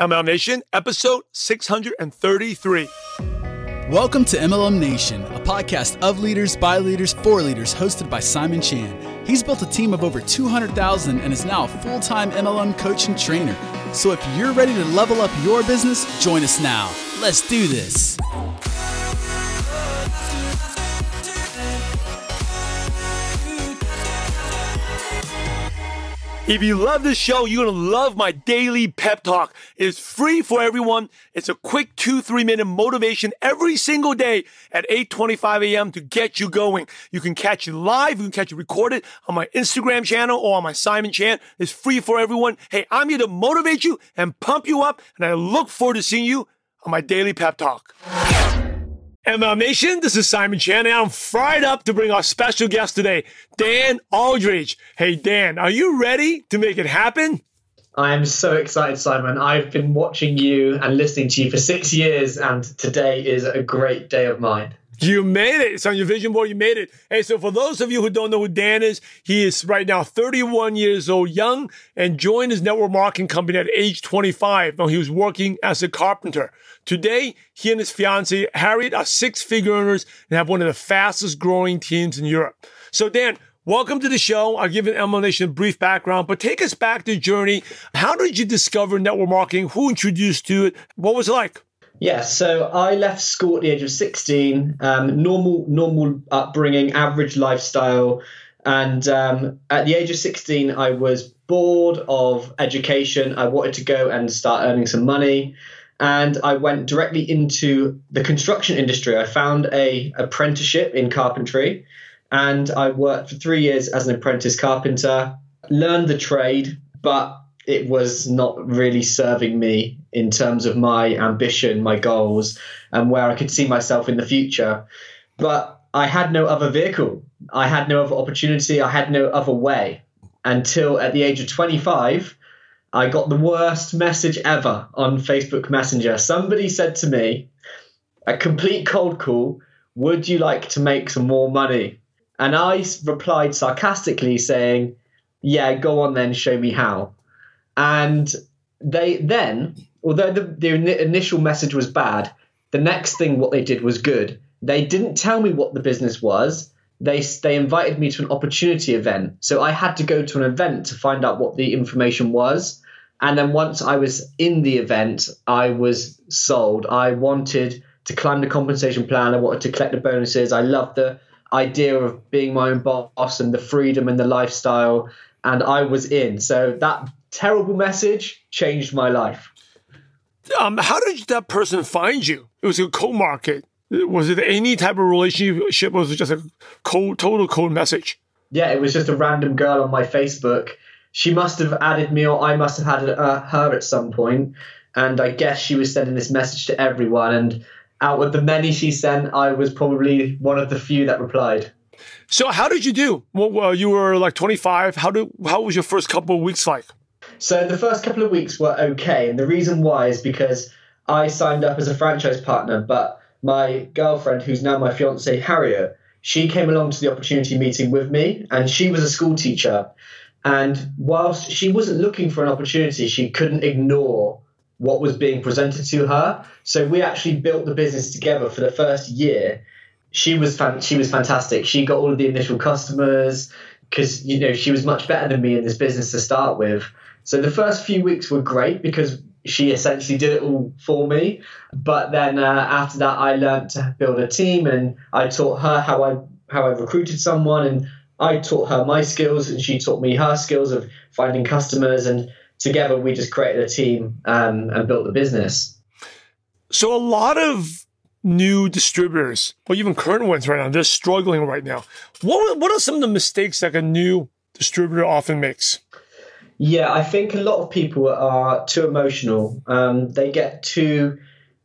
MLM Nation, episode 633. Welcome to MLM Nation, a podcast of leaders, by leaders, for leaders, hosted by Simon Chan. He's built a team of over 200,000 and is now a full time MLM coach and trainer. So if you're ready to level up your business, join us now. Let's do this. If you love this show, you're going to love my daily pep talk. It's free for everyone. It's a quick two, three minute motivation every single day at 8.25 a.m. to get you going. You can catch it live. You can catch it recorded on my Instagram channel or on my Simon Chan. It's free for everyone. Hey, I'm here to motivate you and pump you up. And I look forward to seeing you on my daily pep talk. MLM Nation, this is Simon Chan, and I'm fried up to bring our special guest today, Dan Aldridge. Hey, Dan, are you ready to make it happen? I am so excited, Simon. I've been watching you and listening to you for six years, and today is a great day of mine. You made it. It's on your vision board. You made it. Hey, so for those of you who don't know who Dan is, he is right now 31 years old, young, and joined his network marketing company at age 25. Now he was working as a carpenter. Today, he and his fiancee, Harriet, are six figure earners and have one of the fastest growing teams in Europe. So, Dan, welcome to the show. I'll give an Nation brief background, but take us back to the journey. How did you discover network marketing? Who introduced you to it? What was it like? Yeah, so I left school at the age of 16, um, normal, normal upbringing, average lifestyle. And um, at the age of 16, I was bored of education. I wanted to go and start earning some money. And I went directly into the construction industry. I found a apprenticeship in carpentry and I worked for three years as an apprentice carpenter, learned the trade, but it was not really serving me in terms of my ambition, my goals, and where I could see myself in the future. But I had no other vehicle. I had no other opportunity. I had no other way until at the age of 25, I got the worst message ever on Facebook Messenger. Somebody said to me, a complete cold call, would you like to make some more money? And I replied sarcastically saying, yeah, go on then, show me how. And they then, although the, the initial message was bad, the next thing what they did was good. They didn't tell me what the business was. They they invited me to an opportunity event, so I had to go to an event to find out what the information was. And then once I was in the event, I was sold. I wanted to climb the compensation plan. I wanted to collect the bonuses. I loved the idea of being my own boss and the freedom and the lifestyle. And I was in. So that terrible message changed my life. Um, how did that person find you? It was a cold market. Was it any type of relationship? Or was it just a cold, total cold message? Yeah, it was just a random girl on my Facebook. She must have added me, or I must have had uh, her at some point. And I guess she was sending this message to everyone. And out of the many she sent, I was probably one of the few that replied. So, how did you do? Well, you were like 25. How did how was your first couple of weeks like? So the first couple of weeks were okay, and the reason why is because I signed up as a franchise partner, but my girlfriend, who's now my fiance Harriet, she came along to the opportunity meeting with me, and she was a school teacher. And whilst she wasn't looking for an opportunity, she couldn't ignore what was being presented to her. So we actually built the business together for the first year. She was fan- she was fantastic. She got all of the initial customers because you know she was much better than me in this business to start with. So the first few weeks were great because she essentially did it all for me. But then uh, after that, I learned to build a team, and I taught her how I how I recruited someone, and I taught her my skills, and she taught me her skills of finding customers, and together we just created a team um, and built the business. So a lot of new distributors, or even current ones right now, they're struggling right now. What what are some of the mistakes that a new distributor often makes? Yeah, I think a lot of people are too emotional. Um, they get too,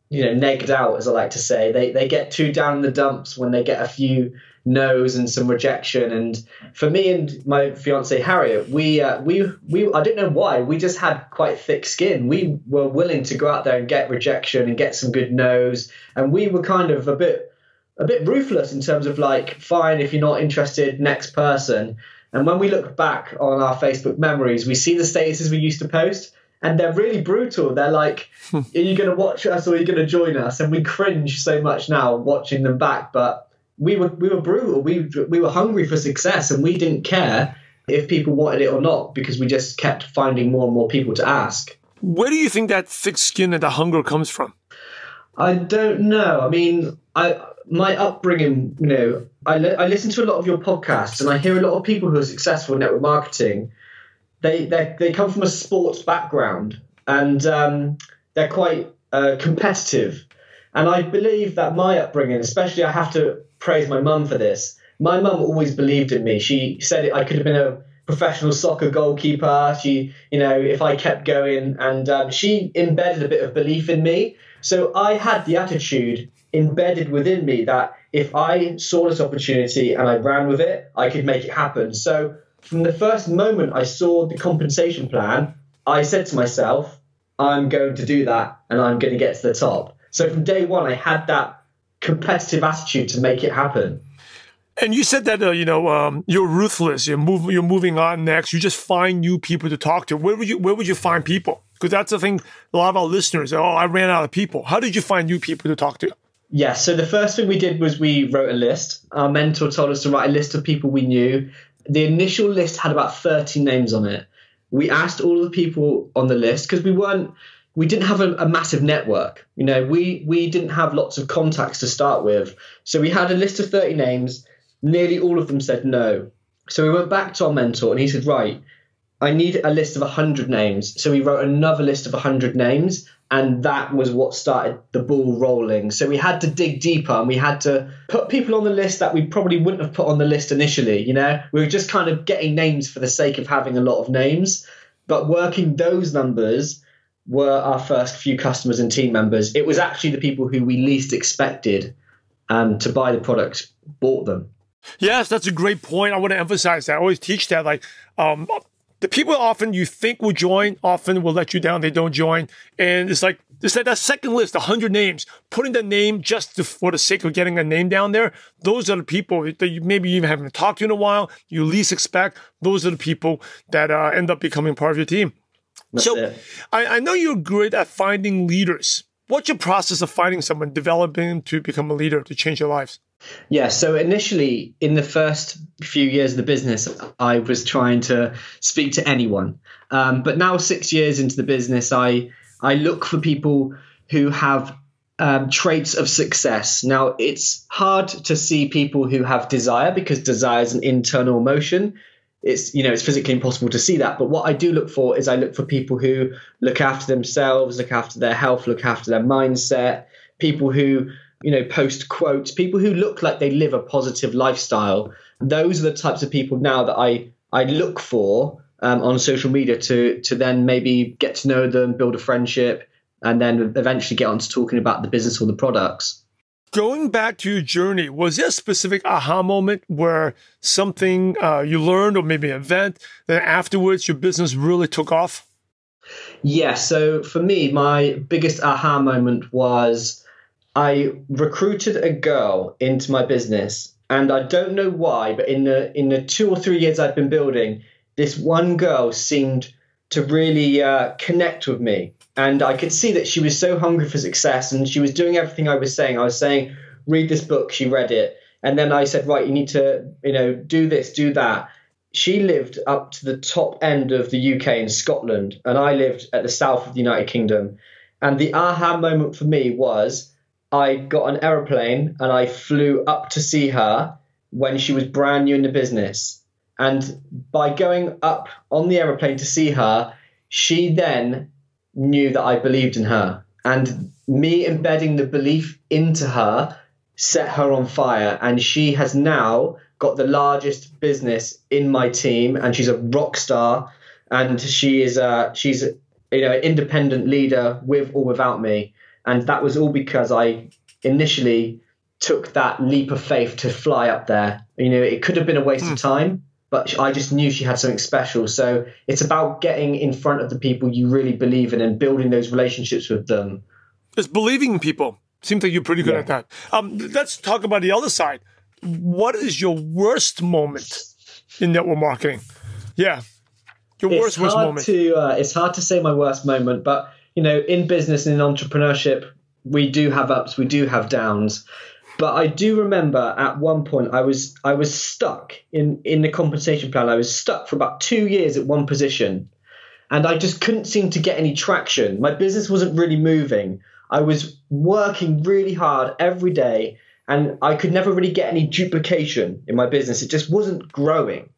you know, negged out, as I like to say. They they get too down in the dumps when they get a few no's and some rejection. And for me and my fiance Harriet, we uh, we we I don't know why we just had quite thick skin. We were willing to go out there and get rejection and get some good no's, and we were kind of a bit a bit ruthless in terms of like, fine, if you're not interested, next person. And when we look back on our Facebook memories, we see the statuses we used to post, and they're really brutal. They're like, "Are you going to watch us or are you going to join us?" And we cringe so much now watching them back, but we were we were brutal. We we were hungry for success, and we didn't care if people wanted it or not because we just kept finding more and more people to ask. Where do you think that thick skin and the hunger comes from? I don't know. I mean, I my upbringing, you know, I, li- I listen to a lot of your podcasts and I hear a lot of people who are successful in network marketing. They they they come from a sports background and um, they're quite uh, competitive. And I believe that my upbringing, especially, I have to praise my mum for this. My mum always believed in me. She said I could have been a professional soccer goalkeeper. She, you know, if I kept going, and um, she embedded a bit of belief in me. So I had the attitude embedded within me that if I saw this opportunity and I ran with it, I could make it happen. So from the first moment I saw the compensation plan, I said to myself, I'm going to do that and I'm going to get to the top. So from day one, I had that competitive attitude to make it happen. And you said that uh, you know um, you're ruthless. You're move, You're moving on next. You just find new people to talk to. Where would you Where would you find people? Because that's the thing. A lot of our listeners. Oh, I ran out of people. How did you find new people to talk to? Yeah. So the first thing we did was we wrote a list. Our mentor told us to write a list of people we knew. The initial list had about 30 names on it. We asked all the people on the list because we weren't we didn't have a, a, massive network. You know, we we didn't have lots of contacts to start with. So we had a list of 30 names Nearly all of them said no. So we went back to our mentor and he said, Right, I need a list of 100 names. So we wrote another list of 100 names, and that was what started the ball rolling. So we had to dig deeper and we had to put people on the list that we probably wouldn't have put on the list initially. You know, we were just kind of getting names for the sake of having a lot of names, but working those numbers were our first few customers and team members. It was actually the people who we least expected um, to buy the products bought them. Yes, that's a great point. I want to emphasize that. I always teach that. Like, um, the people often you think will join often will let you down. They don't join, and it's like it's like that second list, hundred names. Putting the name just to, for the sake of getting a name down there. Those are the people that you maybe you even haven't talked to in a while. You least expect. Those are the people that uh, end up becoming part of your team. That's so, I, I know you're good at finding leaders. What's your process of finding someone, developing to become a leader to change their lives? Yeah, so initially in the first few years of the business, I was trying to speak to anyone. Um, but now, six years into the business, I I look for people who have um, traits of success. Now, it's hard to see people who have desire because desire is an internal emotion. It's you know it's physically impossible to see that. But what I do look for is I look for people who look after themselves, look after their health, look after their mindset. People who you know, post quotes, people who look like they live a positive lifestyle. Those are the types of people now that I I look for um, on social media to to then maybe get to know them, build a friendship, and then eventually get on to talking about the business or the products. Going back to your journey, was there a specific aha moment where something uh, you learned, or maybe an event, that afterwards your business really took off? Yeah. So for me, my biggest aha moment was I recruited a girl into my business, and I don't know why, but in the in the two or three years I've been building, this one girl seemed to really uh, connect with me, and I could see that she was so hungry for success, and she was doing everything I was saying. I was saying, read this book. She read it, and then I said, right, you need to, you know, do this, do that. She lived up to the top end of the UK in Scotland, and I lived at the south of the United Kingdom. And the aha moment for me was I got an aeroplane and I flew up to see her when she was brand new in the business. And by going up on the aeroplane to see her, she then knew that I believed in her. And me embedding the belief into her set her on fire. And she has now got the largest business in my team. And she's a rock star. And she is a, she's you know, an independent leader with or without me. And that was all because I initially took that leap of faith to fly up there. You know, it could have been a waste mm. of hmm. time, but I just knew she had something special. So it's about getting in front of the people you really believe in and building those relationships with them. It's believing people. Seems like you're pretty good yeah. at that. Um, let's talk about the other side. What is your worst moment in network marketing? Yeah. Your it's worst, worst moment. To, uh, it's hard to say my worst moment, but you know, in business and in entrepreneurship, we do have ups, we do have downs. But I do remember at one point I was I was stuck in in the compensation plan. I was stuck for about two years at one position, and I just couldn't seem to get any traction. My business wasn't really moving. I was working really hard every day, and I could never really get any duplication in my business. It just wasn't growing.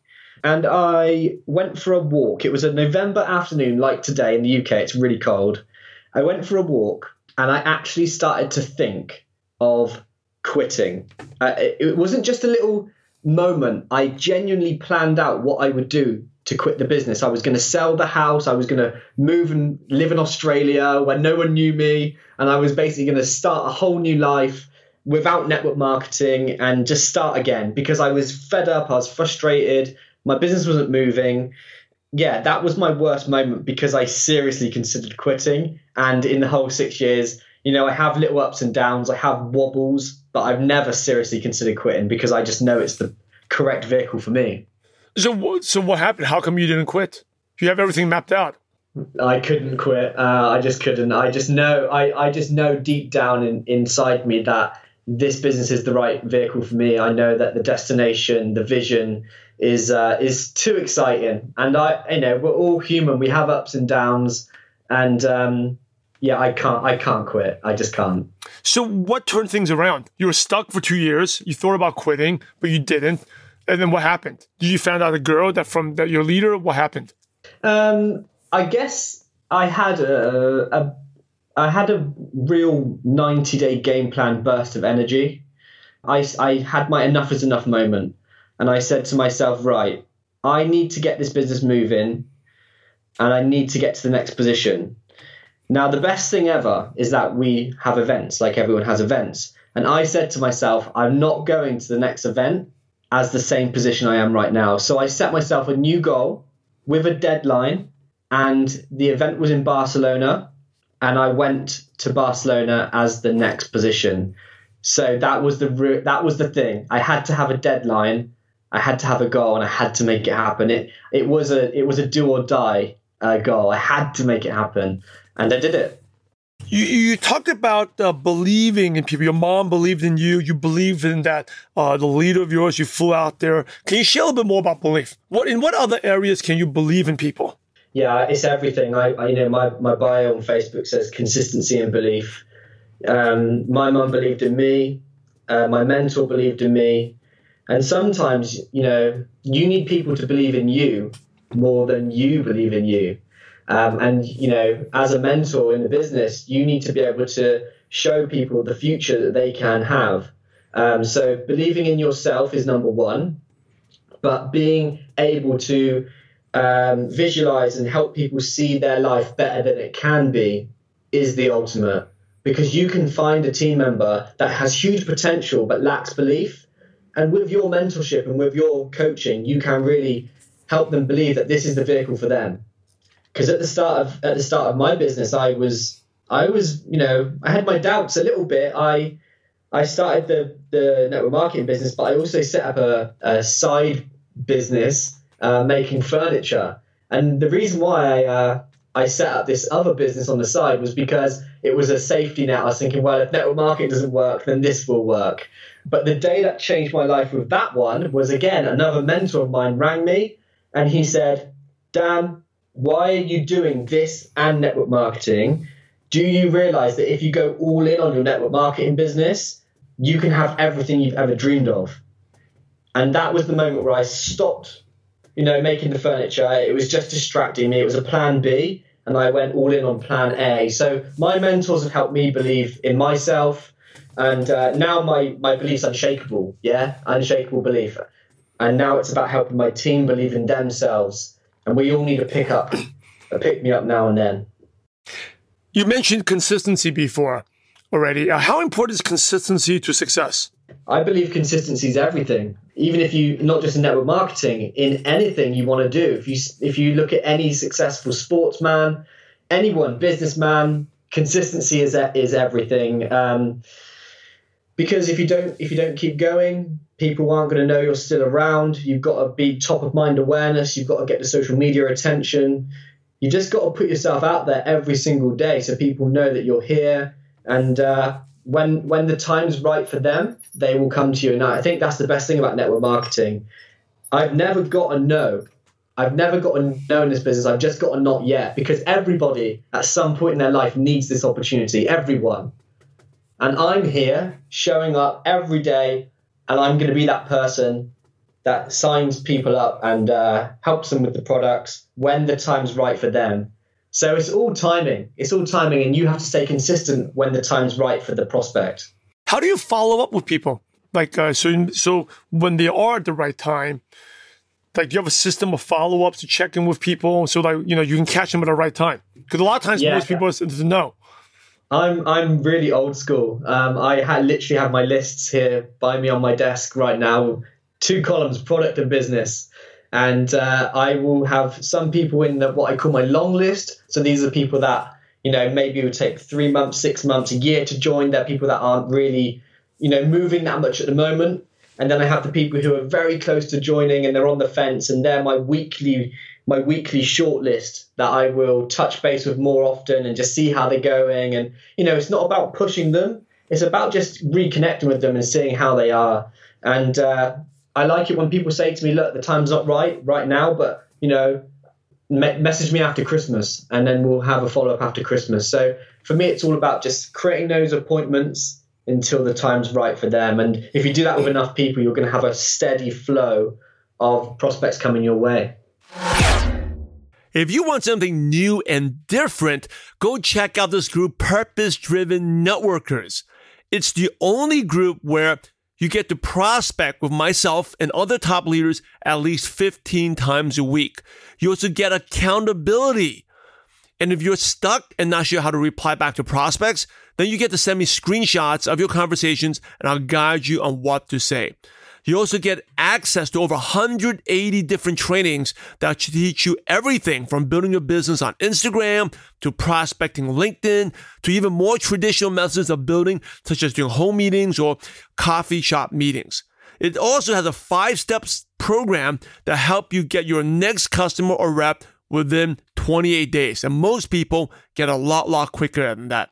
And I went for a walk. It was a November afternoon, like today in the UK. It's really cold. I went for a walk, and I actually started to think of quitting. Uh, it, it wasn't just a little moment. I genuinely planned out what I would do to quit the business. I was going to sell the house. I was going to move and live in Australia where no one knew me. And I was basically going to start a whole new life without network marketing and just start again because I was fed up. I was frustrated. My business wasn't moving. Yeah, that was my worst moment because I seriously considered quitting. And in the whole six years, you know, I have little ups and downs, I have wobbles, but I've never seriously considered quitting because I just know it's the correct vehicle for me. So, so what happened? How come you didn't quit? You have everything mapped out. I couldn't quit. Uh, I just couldn't. I just know. I, I just know deep down in, inside me that this business is the right vehicle for me. I know that the destination, the vision, is uh, is too exciting. And I, you know, we're all human. We have ups and downs, and um, yeah, I can't. I can't quit. I just can't. So, what turned things around? You were stuck for two years. You thought about quitting, but you didn't. And then what happened? Did you find out a girl that from that your leader? What happened? Um, I guess I had a, a I had a real 90 day game plan burst of energy. I, I had my enough is enough moment. And I said to myself, right, I need to get this business moving and I need to get to the next position. Now, the best thing ever is that we have events, like everyone has events. And I said to myself, I'm not going to the next event as the same position I am right now. So I set myself a new goal with a deadline, and the event was in Barcelona, and I went to Barcelona as the next position. So that was the that was the thing. I had to have a deadline, I had to have a goal, and I had to make it happen. It it was a it was a do or die uh, goal. I had to make it happen, and I did it. You, you talked about uh, believing in people. Your mom believed in you. You believed in that uh, the leader of yours. You flew out there. Can you share a little bit more about belief? What in what other areas can you believe in people? Yeah, it's everything. I, I you know my my bio on Facebook says consistency and belief. Um, my mom believed in me. Uh, my mentor believed in me. And sometimes, you know, you need people to believe in you more than you believe in you. Um, and you know, as a mentor in the business, you need to be able to show people the future that they can have. Um, so believing in yourself is number one, but being able to um, visualize and help people see their life better than it can be is the ultimate. Because you can find a team member that has huge potential but lacks belief, and with your mentorship and with your coaching, you can really help them believe that this is the vehicle for them. Because at the start of at the start of my business i was i was you know i had my doubts a little bit. I i started the the network marketing business but i also set up a, a side business uh, making furniture. And the reason why i uh, i set up this other business on the side was because it was a safety net i was thinking well if network marketing doesn't work then this will work but the day that changed my life with that one was again another mentor of mine rang me and he said dan why are you doing this and network marketing? Do you realize that if you go all in on your network marketing business, you can have everything you've ever dreamed of? And that was the moment where I stopped, you know, making the furniture. It was just distracting me. It was a plan B, and I went all in on plan A. So my mentors have helped me believe in myself, and uh, now my my belief's unshakable. Yeah, unshakable belief. And now it's about helping my team believe in themselves and we all need a pick up, a pick me up now and then. You mentioned consistency before already. Uh, how important is consistency to success? I believe consistency is everything. Even if you not just in network marketing, in anything you want to do. If you if you look at any successful sportsman, anyone, businessman, consistency is is everything. Um, because if you don't if you don't keep going, people aren't going to know you're still around. You've got to be top of mind awareness. You've got to get the social media attention. You just got to put yourself out there every single day so people know that you're here. And uh, when when the time's right for them, they will come to you. And I think that's the best thing about network marketing. I've never got a no. I've never got a no in this business. I've just got a not yet because everybody at some point in their life needs this opportunity. Everyone. And I'm here showing up every day and I'm going to be that person that signs people up and uh, helps them with the products when the time's right for them. So it's all timing. It's all timing, and you have to stay consistent when the time's right for the prospect. How do you follow up with people? Like, uh, so, so when they are at the right time, like, do you have a system of follow ups to check in with people so that you know you can catch them at the right time? Because a lot of times yeah. most people know. I'm I'm really old school. Um, I ha- literally have my lists here by me on my desk right now. Two columns: product and business. And uh, I will have some people in the, what I call my long list. So these are people that you know maybe it would take three months, six months, a year to join. They're people that aren't really you know moving that much at the moment. And then I have the people who are very close to joining and they're on the fence, and they're my weekly my weekly shortlist that I will touch base with more often and just see how they're going. And, you know, it's not about pushing them, it's about just reconnecting with them and seeing how they are. And uh, I like it when people say to me, look, the time's not right right now, but, you know, me- message me after Christmas and then we'll have a follow up after Christmas. So for me, it's all about just creating those appointments until the time's right for them. And if you do that with enough people, you're going to have a steady flow of prospects coming your way. If you want something new and different, go check out this group, Purpose Driven Networkers. It's the only group where you get to prospect with myself and other top leaders at least 15 times a week. You also get accountability. And if you're stuck and not sure how to reply back to prospects, then you get to send me screenshots of your conversations and I'll guide you on what to say. You also get access to over 180 different trainings that teach you everything from building your business on Instagram to prospecting LinkedIn to even more traditional methods of building, such as doing home meetings or coffee shop meetings. It also has a five steps program that help you get your next customer or rep within 28 days. And most people get a lot, lot quicker than that.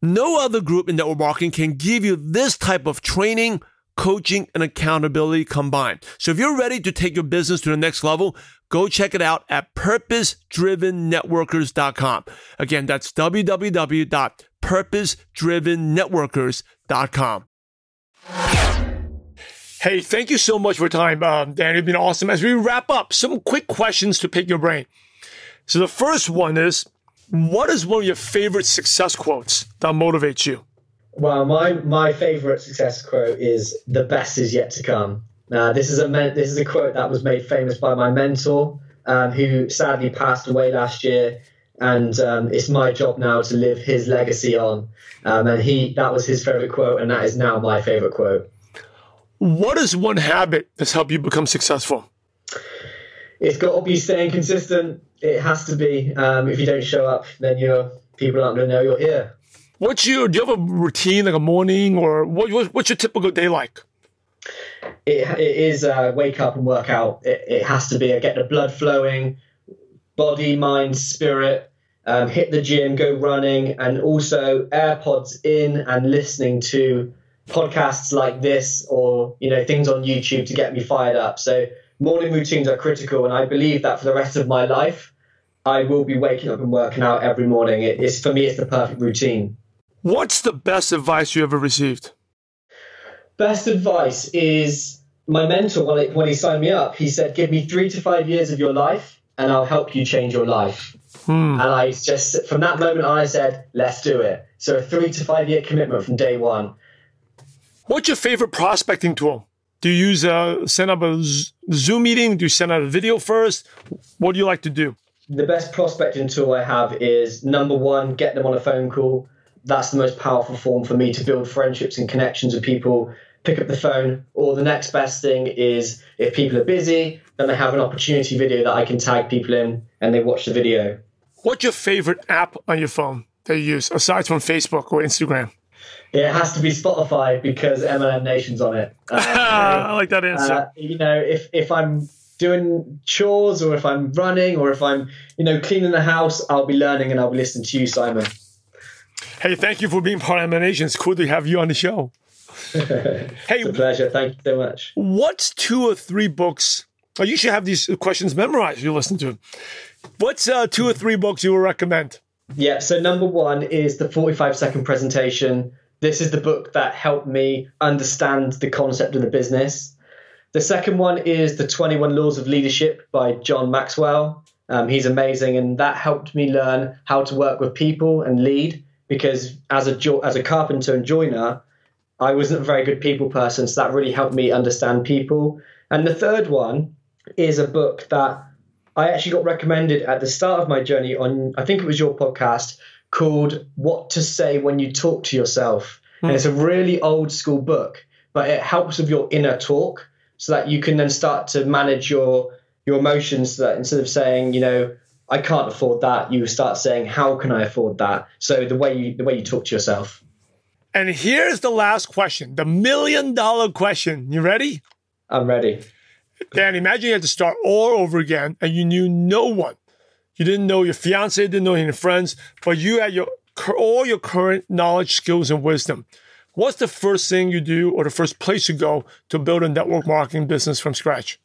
No other group in network marketing can give you this type of training, coaching, and accountability combined. So if you're ready to take your business to the next level, go check it out at purposedrivennetworkers.com. Again, that's www.purposedrivennetworkers.com. Hey, thank you so much for time, um, Dan. It's been awesome. As we wrap up, some quick questions to pick your brain. So the first one is, what is one of your favorite success quotes that motivates you? Well, my my favorite success quote is "the best is yet to come." Uh, this is a this is a quote that was made famous by my mentor, um, who sadly passed away last year, and um, it's my job now to live his legacy on. Um, and he that was his favorite quote, and that is now my favorite quote. What is one habit that's helped you become successful? It's got to be staying consistent. It has to be. Um, if you don't show up, then your people aren't going to know you're here. What's your do you have a routine like a morning or what, what's your typical day like? It, it is uh, wake up and work out. It, it has to be a get the blood flowing, body, mind, spirit. Um, hit the gym, go running, and also AirPods in and listening to podcasts like this or you know things on YouTube to get me fired up. So morning routines are critical, and I believe that for the rest of my life, I will be waking up and working out every morning. It is for me, it's the perfect routine. What's the best advice you ever received? Best advice is my mentor when, it, when he signed me up. He said, "Give me three to five years of your life, and I'll help you change your life." Hmm. And I just from that moment on, I said, "Let's do it." So a three to five year commitment from day one. What's your favorite prospecting tool? Do you use a send up a Zoom meeting? Do you send out a video first? What do you like to do? The best prospecting tool I have is number one, get them on a phone call that's the most powerful form for me to build friendships and connections with people. Pick up the phone, or the next best thing is if people are busy, then they have an opportunity video that I can tag people in and they watch the video. What's your favorite app on your phone that you use aside from Facebook or Instagram? It has to be Spotify because MLM Nation's on it. Uh, I like that answer. Uh, you know, if if I'm doing chores or if I'm running or if I'm, you know, cleaning the house, I'll be learning and I'll be listening to you, Simon. Hey, thank you for being part of MLM Nation. It's cool to have you on the show. hey, it's a pleasure. Thank you so much. What's two or three books? Oh, you should have these questions memorized. You listen to. Them. What's uh, two or three books you would recommend? Yeah. So number one is the 45 second presentation this is the book that helped me understand the concept of the business. The second one is The 21 Laws of Leadership by John Maxwell. Um, he's amazing, and that helped me learn how to work with people and lead. Because as a jo- as a carpenter and joiner, I wasn't a very good people person, so that really helped me understand people. And the third one is a book that I actually got recommended at the start of my journey on, I think it was your podcast, called What to Say When You Talk to Yourself. Mm. And it's a really old school book, but it helps with your inner talk so that you can then start to manage your your emotions so that instead of saying, you know, I can't afford that, you start saying, how can I afford that? So the way you the way you talk to yourself. And here's the last question, the million dollar question. You ready? I'm ready. Dan, imagine you had to start all over again and you knew no one you didn't know your fiance, didn't know any friends, but you had your all your current knowledge, skills, and wisdom. What's the first thing you do or the first place you go to build a network marketing business from scratch?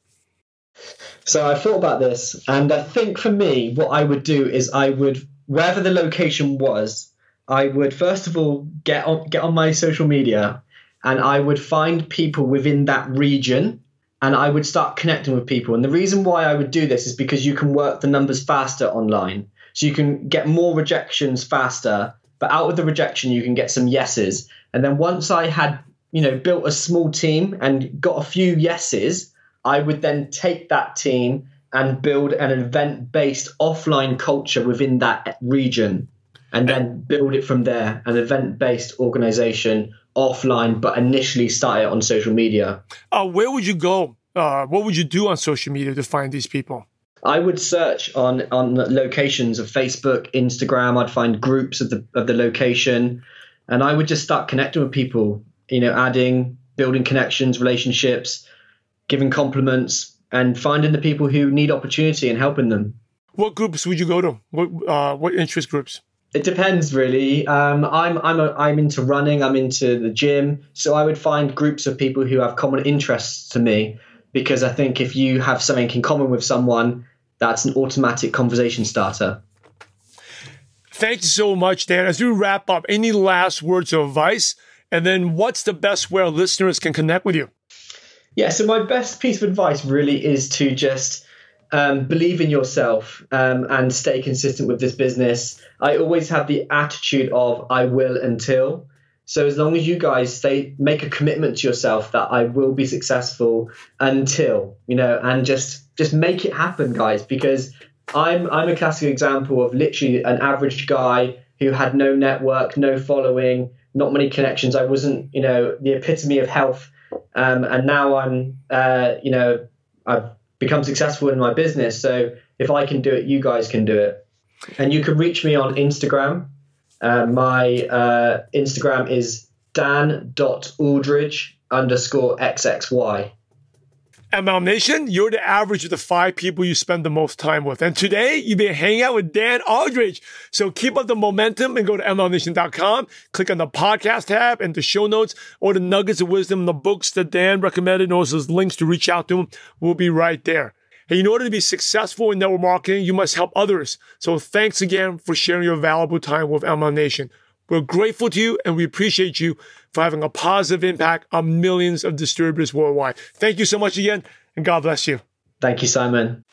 So I thought about this, and I think for me, what I would do is I would, wherever the location was, I would first of all get on get on my social media, and I would find people within that region and I would start connecting with people. And the reason why I would do this is because you can work the numbers faster online. So you can get more rejections faster, but out of the rejection, you can get some yeses. And then once I had, you know, built a small team and got a few yeses, I would then take that team and build an event based offline culture within that region and then build it from there an event based organization offline, but initially start it on social media. Uh, where would you go? Uh, what would you do on social media to find these people? I would search on on locations of Facebook, Instagram. I'd find groups of the of the location, and I would just start connecting with people. You know, adding, building connections, relationships, giving compliments, and finding the people who need opportunity and helping them. What groups would you go to? What uh, what interest groups? It depends, really. Um, I'm I'm a, I'm into running. I'm into the gym, so I would find groups of people who have common interests to me, because I think if you have something in common with someone, that's an automatic conversation starter. Thank you so much, Dan. As we wrap up, any last words of advice, and then what's the best way our listeners can connect with you? Yeah, so my best piece of advice really is to just um, believe in yourself um, and stay consistent with this business. I always have the attitude of I will until. So as long as you guys stay, make a commitment to yourself that I will be successful until you know, and just just make it happen, guys. Because I'm I'm a classic example of literally an average guy who had no network, no following, not many connections. I wasn't you know the epitome of health, um, and now I'm uh, you know I've become successful in my business. So if I can do it, you guys can do it. And you can reach me on Instagram. Uh, my uh, Instagram is dan.aldridge underscore xxy. MLM Nation, you're the average of the five people you spend the most time with. And today you've been hanging out with Dan Aldridge. So keep up the momentum and go to MLMNation.com, click on the podcast tab and the show notes or the nuggets of wisdom, the books that Dan recommended, and also links to reach out to him will be right there. And in order to be successful in network marketing, you must help others. So thanks again for sharing your valuable time with MLM Nation. We're grateful to you and we appreciate you for having a positive impact on millions of distributors worldwide. Thank you so much again, and God bless you. Thank you, Simon.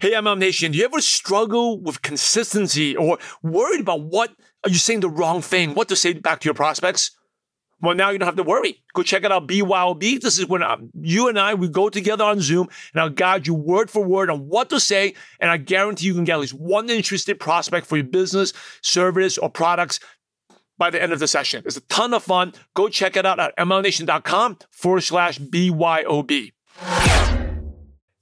Hey, MLM Nation, do you ever struggle with consistency or worried about what are you saying the wrong thing, what to say back to your prospects? Well, now you don't have to worry. Go check it out BYOB. This is when um, you and I, we go together on Zoom and I'll guide you word for word on what to say. And I guarantee you can get at least one interested prospect for your business, service, or products by the end of the session. It's a ton of fun. Go check it out at mlmnation.com forward slash BYOB.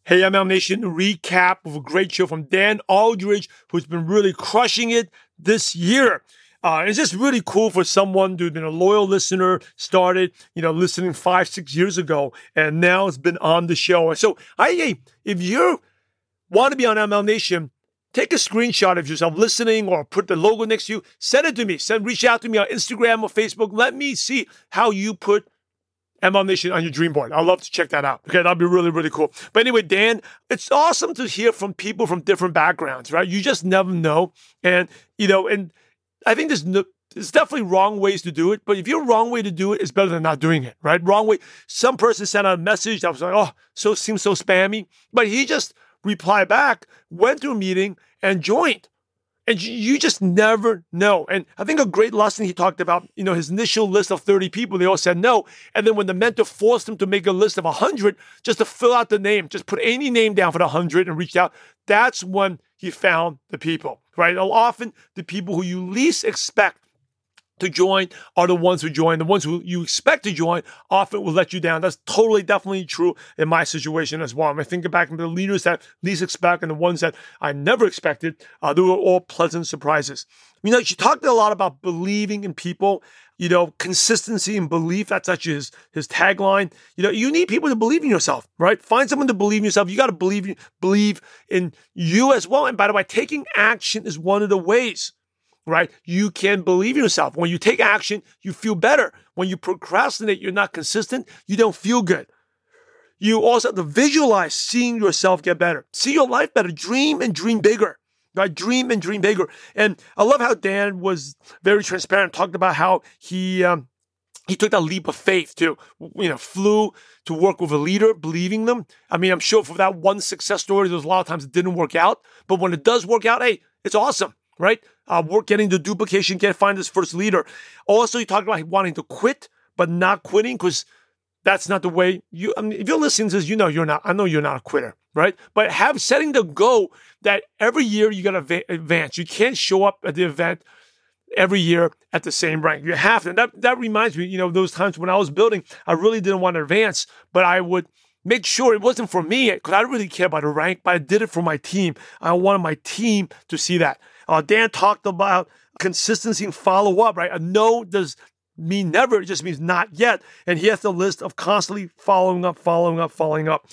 Hey, MLM Nation, recap of a great show from Dan Aldridge, who's been really crushing it this year. Uh, it's just really cool for someone who's been a loyal listener, started, you know, listening five, six years ago, and now it's been on the show. So, I, if you want to be on MLM Nation, take a screenshot of yourself listening or put the logo next to you. Send it to me. Send, reach out to me on Instagram or Facebook. Let me see how you put MLM Nation on your dream board. I'd love to check that out. Okay, that'd be really, really cool. But anyway, Dan, it's awesome to hear from people from different backgrounds, right? You just never know. And, you know, and I think there's no, there's definitely wrong ways to do it, but if you're wrong way to do it, it's better than not doing it, right? Wrong way. Some person sent out a message that was like, oh, so seems so spammy, but he just replied back, went to a meeting and joined. And you just never know. And I think a great lesson he talked about, you know, his initial list of 30 people, they all said no. And then when the mentor forced him to make a list of 100, just to fill out the name, just put any name down for the 100 and reached out, that's when he found the people, right? Often the people who you least expect to join are the ones who join. The ones who you expect to join often will let you down. That's totally, definitely true in my situation as well. i mean think back to the leaders that least expect and the ones that I never expected. Uh, they were all pleasant surprises. You know, she talked a lot about believing in people. You know, consistency and belief. That's actually his his tagline. You know, you need people to believe in yourself, right? Find someone to believe in yourself. You got to believe believe in you as well. And by the way, taking action is one of the ways right? You can believe yourself. When you take action, you feel better. When you procrastinate, you're not consistent, you don't feel good. You also have to visualize seeing yourself get better, see your life better, dream and dream bigger. Right? Dream and dream bigger. And I love how Dan was very transparent, talked about how he um, he took that leap of faith to, you know, flew to work with a leader, believing them. I mean, I'm sure for that one success story, there's a lot of times it didn't work out. But when it does work out, hey, it's awesome right? Uh, work getting the duplication, can't find his first leader. Also, you talked about wanting to quit, but not quitting because that's not the way you. I mean, if you're listening to this, you know you're not. I know you're not a quitter, right? But have setting the goal that every year you got to advance. You can't show up at the event every year at the same rank. You have to. And that that reminds me, you know, those times when I was building, I really didn't want to advance, but I would make sure it wasn't for me because I didn't really care about the rank, but I did it for my team. I wanted my team to see that. Uh, Dan talked about consistency and follow up, right? A no does mean never, it just means not yet. And he has the list of constantly following up, following up, following up.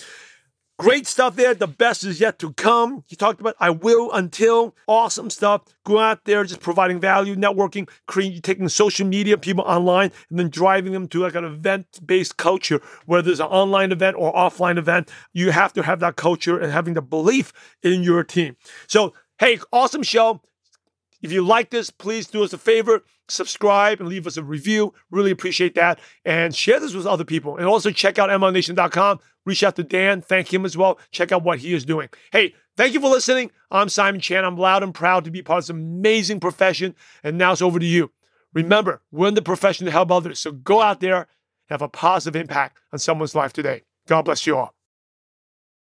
Great stuff there. The best is yet to come. He talked about I will until awesome stuff. Go out there, just providing value, networking, creating, taking social media people online, and then driving them to like an event-based culture, whether there's an online event or offline event. You have to have that culture and having the belief in your team. So, hey, awesome show. If you like this, please do us a favor, subscribe and leave us a review. Really appreciate that. And share this with other people. And also check out MLMNation.com. Reach out to Dan. Thank him as well. Check out what he is doing. Hey, thank you for listening. I'm Simon Chan. I'm loud and proud to be part of this amazing profession. And now it's over to you. Remember, we're in the profession to help others. So go out there, and have a positive impact on someone's life today. God bless you all.